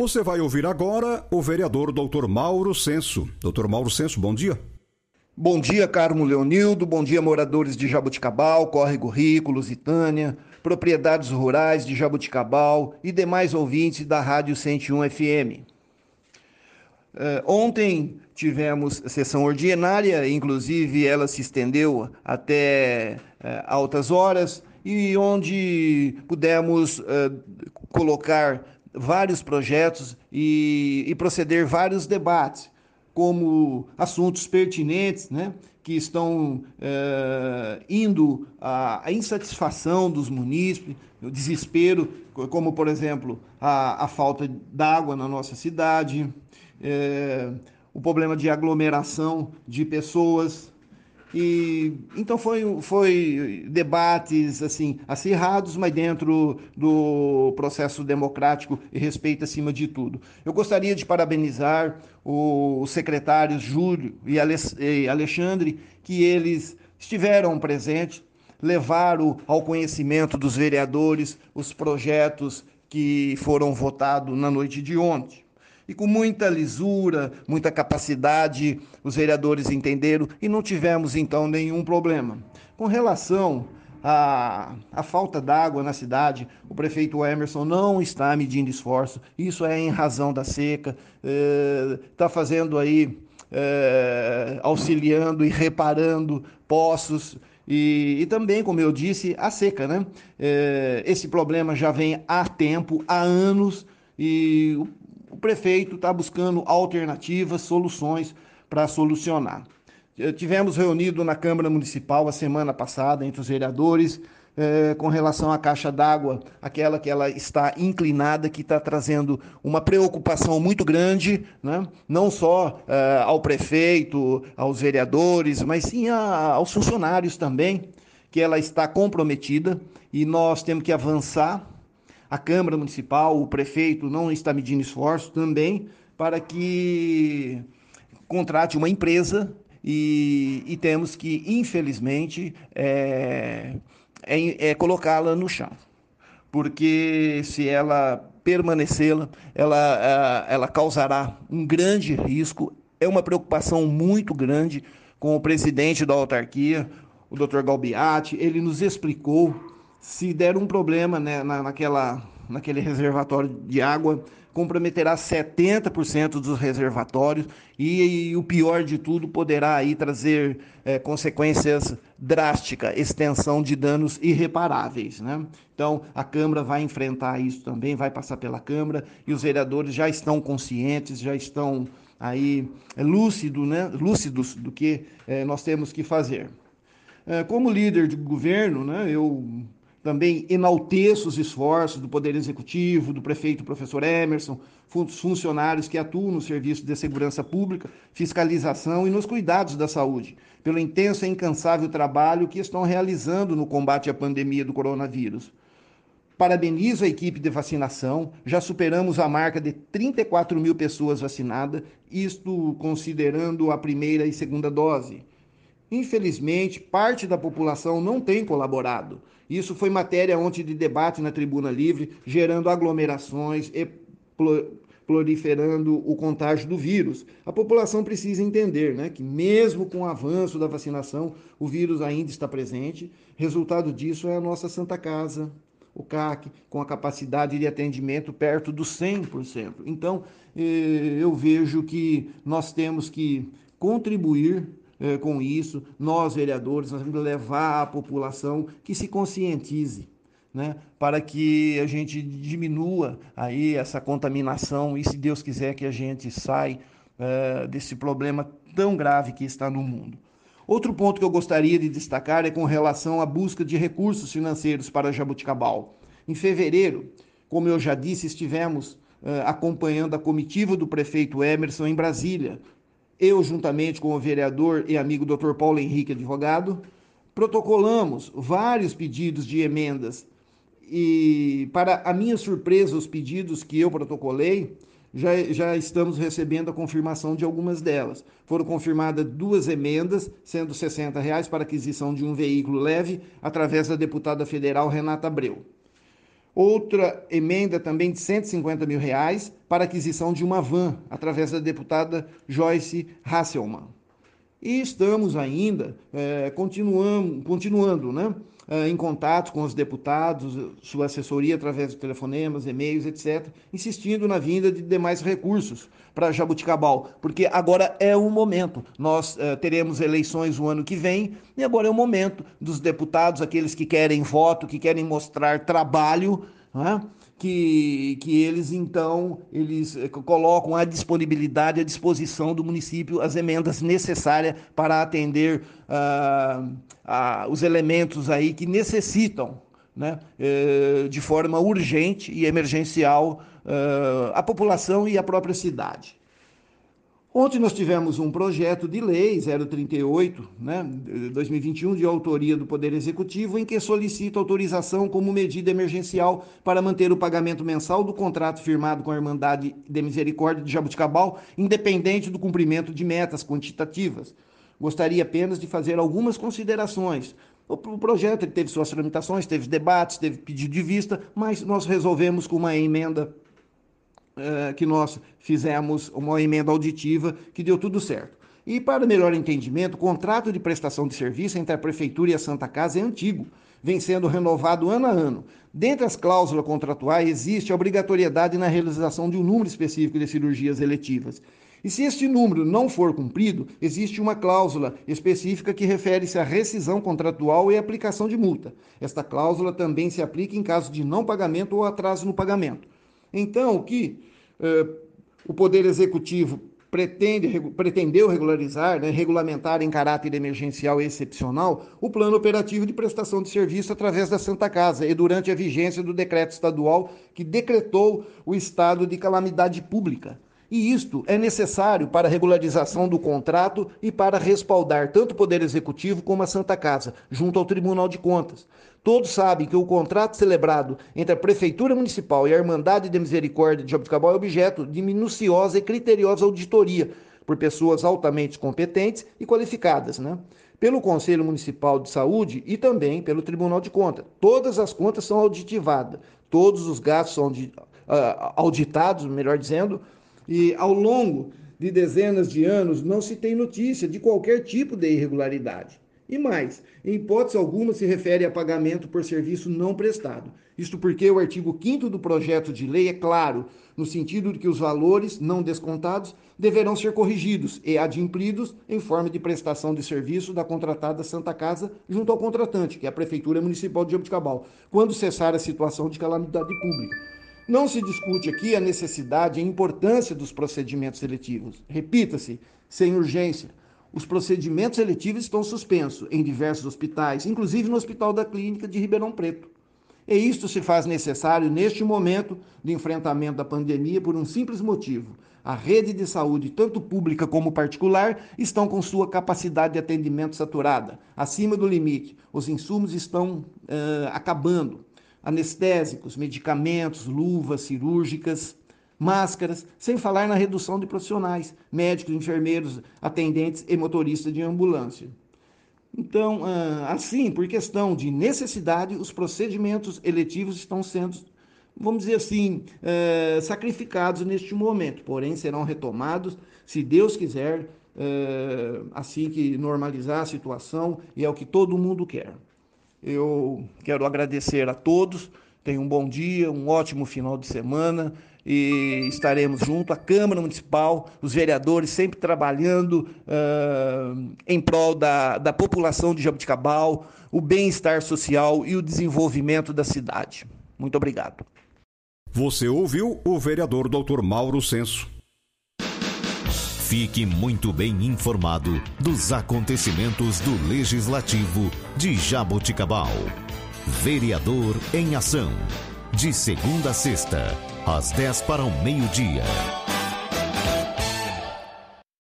Você vai ouvir agora o vereador Dr. Mauro Senso. Dr. Mauro Senso, bom dia. Bom dia, Carmo Leonildo. Bom dia, moradores de Jabuticabal, Córrego Rico, Lusitânia, propriedades rurais de Jabuticabal e demais ouvintes da Rádio 101 FM. Uh, ontem tivemos sessão ordinária, inclusive ela se estendeu até uh, altas horas, e onde pudemos uh, colocar vários projetos e, e proceder vários debates, como assuntos pertinentes, né? que estão é, indo à, à, insatisfação dos munícipes, o desespero, como, por exemplo, a, a falta d'água na nossa cidade, é, o problema de aglomeração de pessoas, e então foi, foi debates assim acirrados, mas dentro do processo democrático e respeito acima de tudo. Eu gostaria de parabenizar os secretários Júlio e Alexandre, que eles estiveram presentes, levaram ao conhecimento dos vereadores os projetos que foram votados na noite de ontem e com muita lisura, muita capacidade, os vereadores entenderam e não tivemos então nenhum problema. Com relação à, à falta d'água na cidade, o prefeito Emerson não está medindo esforço, isso é em razão da seca, está eh, fazendo aí, eh, auxiliando e reparando poços. E, e, também, como eu disse, a seca, né? Eh, esse problema já vem há tempo, há anos, e o prefeito está buscando alternativas, soluções para solucionar. Eh, tivemos reunido na Câmara Municipal a semana passada entre os vereadores eh, com relação à caixa d'água, aquela que ela está inclinada, que está trazendo uma preocupação muito grande, né? não só eh, ao prefeito, aos vereadores, mas sim a, aos funcionários também, que ela está comprometida e nós temos que avançar a Câmara Municipal, o prefeito não está medindo esforço também para que contrate uma empresa e, e temos que, infelizmente, é, é, é colocá-la no chão. Porque se ela permanecê-la, ela, ela causará um grande risco. É uma preocupação muito grande com o presidente da autarquia, o Dr. Galbiati. Ele nos explicou se der um problema né, na, naquela, naquele reservatório de água, comprometerá 70% dos reservatórios e, e, o pior de tudo poderá aí trazer é, consequências drásticas, extensão de danos irreparáveis. Né? Então a Câmara vai enfrentar isso também, vai passar pela Câmara e os vereadores já estão conscientes, já estão aí é, lúcido, né? lúcidos do que é, nós temos que fazer. É, como líder de governo, né, eu também enalteço os esforços do Poder Executivo, do prefeito professor Emerson, funcionários que atuam no Serviço de Segurança Pública, fiscalização e nos cuidados da saúde, pelo intenso e incansável trabalho que estão realizando no combate à pandemia do coronavírus. Parabenizo a equipe de vacinação, já superamos a marca de 34 mil pessoas vacinadas, isto considerando a primeira e segunda dose. Infelizmente, parte da população não tem colaborado. Isso foi matéria ontem de debate na Tribuna Livre, gerando aglomerações e proliferando o contágio do vírus. A população precisa entender né, que, mesmo com o avanço da vacinação, o vírus ainda está presente. Resultado disso é a nossa Santa Casa, o CAC, com a capacidade de atendimento perto dos 100%. Então, eh, eu vejo que nós temos que contribuir eh, com isso. Nós, vereadores, nós que levar a população que se conscientize. Né, para que a gente diminua aí essa contaminação e, se Deus quiser, que a gente saia eh, desse problema tão grave que está no mundo. Outro ponto que eu gostaria de destacar é com relação à busca de recursos financeiros para Jabuticabal. Em fevereiro, como eu já disse, estivemos acompanhando a comitiva do prefeito Emerson em Brasília. Eu, juntamente com o vereador e amigo Dr. Paulo Henrique, advogado, protocolamos vários pedidos de emendas e, para a minha surpresa, os pedidos que eu protocolei, já, já estamos recebendo a confirmação de algumas delas. Foram confirmadas duas emendas, sendo 60 reais para aquisição de um veículo leve, através da deputada federal Renata Abreu. Outra emenda também de 150 mil reais para aquisição de uma van, através da deputada Joyce Hasselmann. E estamos ainda é, continuando, né, em contato com os deputados, sua assessoria através de telefonemas, e-mails, etc., insistindo na vinda de demais recursos para Jabuticabal, porque agora é o momento. Nós é, teremos eleições o ano que vem e agora é o momento dos deputados, aqueles que querem voto, que querem mostrar trabalho, né? Que, que eles então eles eh, colocam à disponibilidade, à disposição do município as emendas necessárias para atender uh, uh, os elementos aí que necessitam né, uh, de forma urgente e emergencial uh, a população e a própria cidade. Ontem nós tivemos um projeto de lei 038, né, 2021, de autoria do Poder Executivo, em que solicita autorização como medida emergencial para manter o pagamento mensal do contrato firmado com a Irmandade de Misericórdia de Jabuticabal, independente do cumprimento de metas quantitativas. Gostaria apenas de fazer algumas considerações. O projeto teve suas tramitações, teve debates, teve pedido de vista, mas nós resolvemos com uma emenda eh, que nós fizemos uma emenda auditiva que deu tudo certo. E para melhor entendimento, o contrato de prestação de serviço entre a Prefeitura e a Santa Casa é antigo, vem sendo renovado ano a ano. Dentre as cláusulas contratuais, existe a obrigatoriedade na realização de um número específico de cirurgias eletivas. E se este número não for cumprido, existe uma cláusula específica que refere-se à rescisão contratual e aplicação de multa. Esta cláusula também se aplica em caso de não pagamento ou atraso no pagamento. Então, o que eh, o Poder Executivo pretende, pretendeu regularizar, né, regulamentar em caráter emergencial e excepcional o plano operativo de prestação de serviço através da Santa Casa e durante a vigência do decreto estadual que decretou o estado de calamidade pública. E isto é necessário para a regularização do contrato e para respaldar tanto o Poder Executivo como a Santa Casa, junto ao Tribunal de Contas. Todos sabem que o contrato celebrado entre a Prefeitura Municipal e a Irmandade de Misericórdia de Jabuticabal é objeto de minuciosa e criteriosa auditoria por pessoas altamente competentes e qualificadas, né? Pelo Conselho Municipal de Saúde e também pelo Tribunal de Contas. Todas as contas são auditivadas, todos os gastos são uh, auditados, melhor dizendo, e ao longo de dezenas de anos não se tem notícia de qualquer tipo de irregularidade. E mais, em hipótese alguma se refere a pagamento por serviço não prestado. Isto porque o artigo 5 do projeto de lei é claro, no sentido de que os valores não descontados deverão ser corrigidos e adimplidos em forma de prestação de serviço da contratada Santa Casa junto ao contratante, que é a Prefeitura Municipal de Jabuticabal, quando cessar a situação de calamidade pública. Não se discute aqui a necessidade e a importância dos procedimentos seletivos. Repita-se, sem urgência. Os procedimentos seletivos estão suspensos em diversos hospitais, inclusive no Hospital da Clínica de Ribeirão Preto. E isto se faz necessário neste momento de enfrentamento da pandemia por um simples motivo. A rede de saúde, tanto pública como particular, estão com sua capacidade de atendimento saturada, acima do limite. Os insumos estão uh, acabando anestésicos, medicamentos, luvas cirúrgicas, máscaras, sem falar na redução de profissionais, médicos, enfermeiros, atendentes e motoristas de ambulância. Então, ah, assim, por questão de necessidade, os procedimentos eletivos estão sendo, vamos dizer assim, eh, sacrificados neste momento, porém serão retomados, se Deus quiser, eh, assim que normalizar a situação, e é o que todo mundo quer. Eu quero agradecer a todos. Tenham um bom dia, um ótimo final de semana e estaremos junto à Câmara Municipal, os vereadores sempre trabalhando uh, em prol da, da população de Jabuticabal, o bem-estar social e o desenvolvimento da cidade. Muito obrigado. Você ouviu o vereador Dr. Mauro Senso. Fique muito bem informado dos acontecimentos do Legislativo de Jaboticabal. Vereador em Ação. De segunda a sexta, às 10 para o meio-dia.